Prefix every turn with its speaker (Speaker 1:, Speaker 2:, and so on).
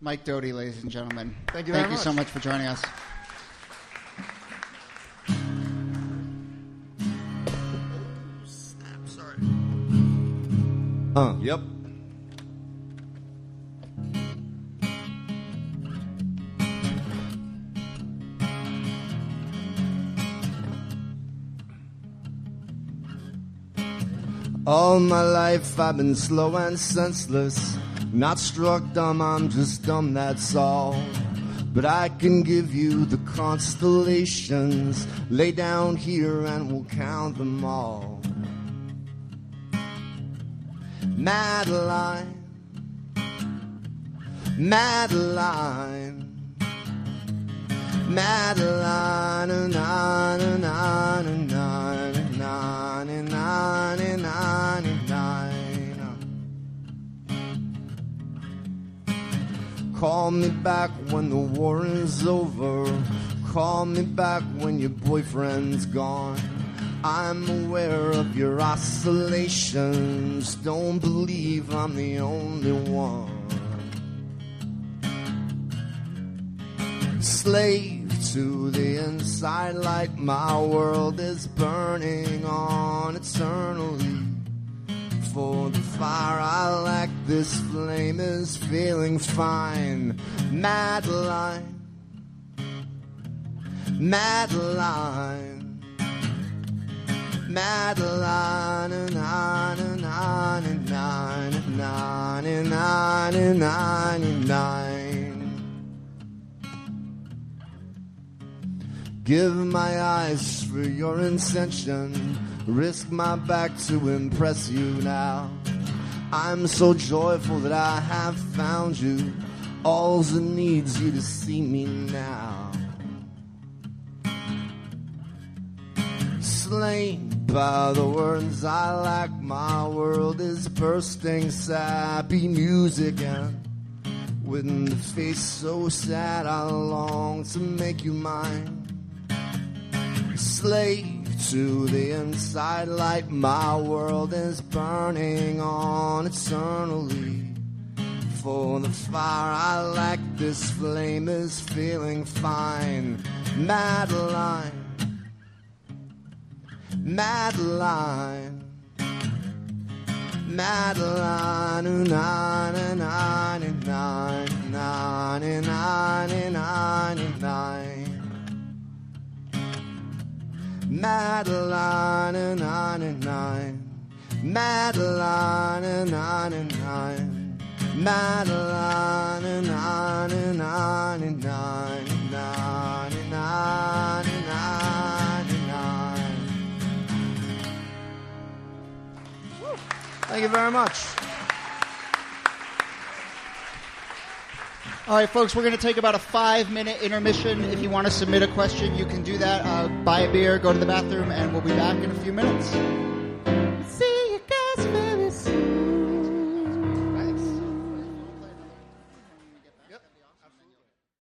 Speaker 1: Mike Doughty, ladies and gentlemen.
Speaker 2: Thank you
Speaker 1: Thank
Speaker 2: very
Speaker 1: you so
Speaker 2: much.
Speaker 1: much for joining us.
Speaker 2: Sorry.
Speaker 3: Uh, yep. All my life I've been slow and senseless. Not struck dumb, I'm just dumb, that's all. But I can give you the constellations. Lay down here and we'll count them all. Madeline, Madeline, Madeline, na Call me back when the war is over. Call me back when your boyfriend's gone. I'm aware of your oscillations. Don't believe I'm the only one. Slave to the inside, like my world is burning on eternally. For the fire I lack, this flame is feeling fine. Madeline, Madeline. Madeline, Give my eyes for your intention. Risk my back to impress you now. I'm so joyful that I have found you. All's it needs you to see me now. Slain by the words I lack, my world is bursting sappy music and with the face so sad I long to make you mine. Slave to the inside light, my world is burning on eternally. For the fire I lack, this flame is feeling fine. Madeline, Madeline, Madeline, na na na na Madeline and on and on. Madeline and on and on. Madeline and on and on and on. Thank you very much.
Speaker 1: All right, folks, we're going to take about a five minute intermission. If you want to submit a question, you can do that. Uh, buy a beer, go to the bathroom, and we'll be back in a few minutes.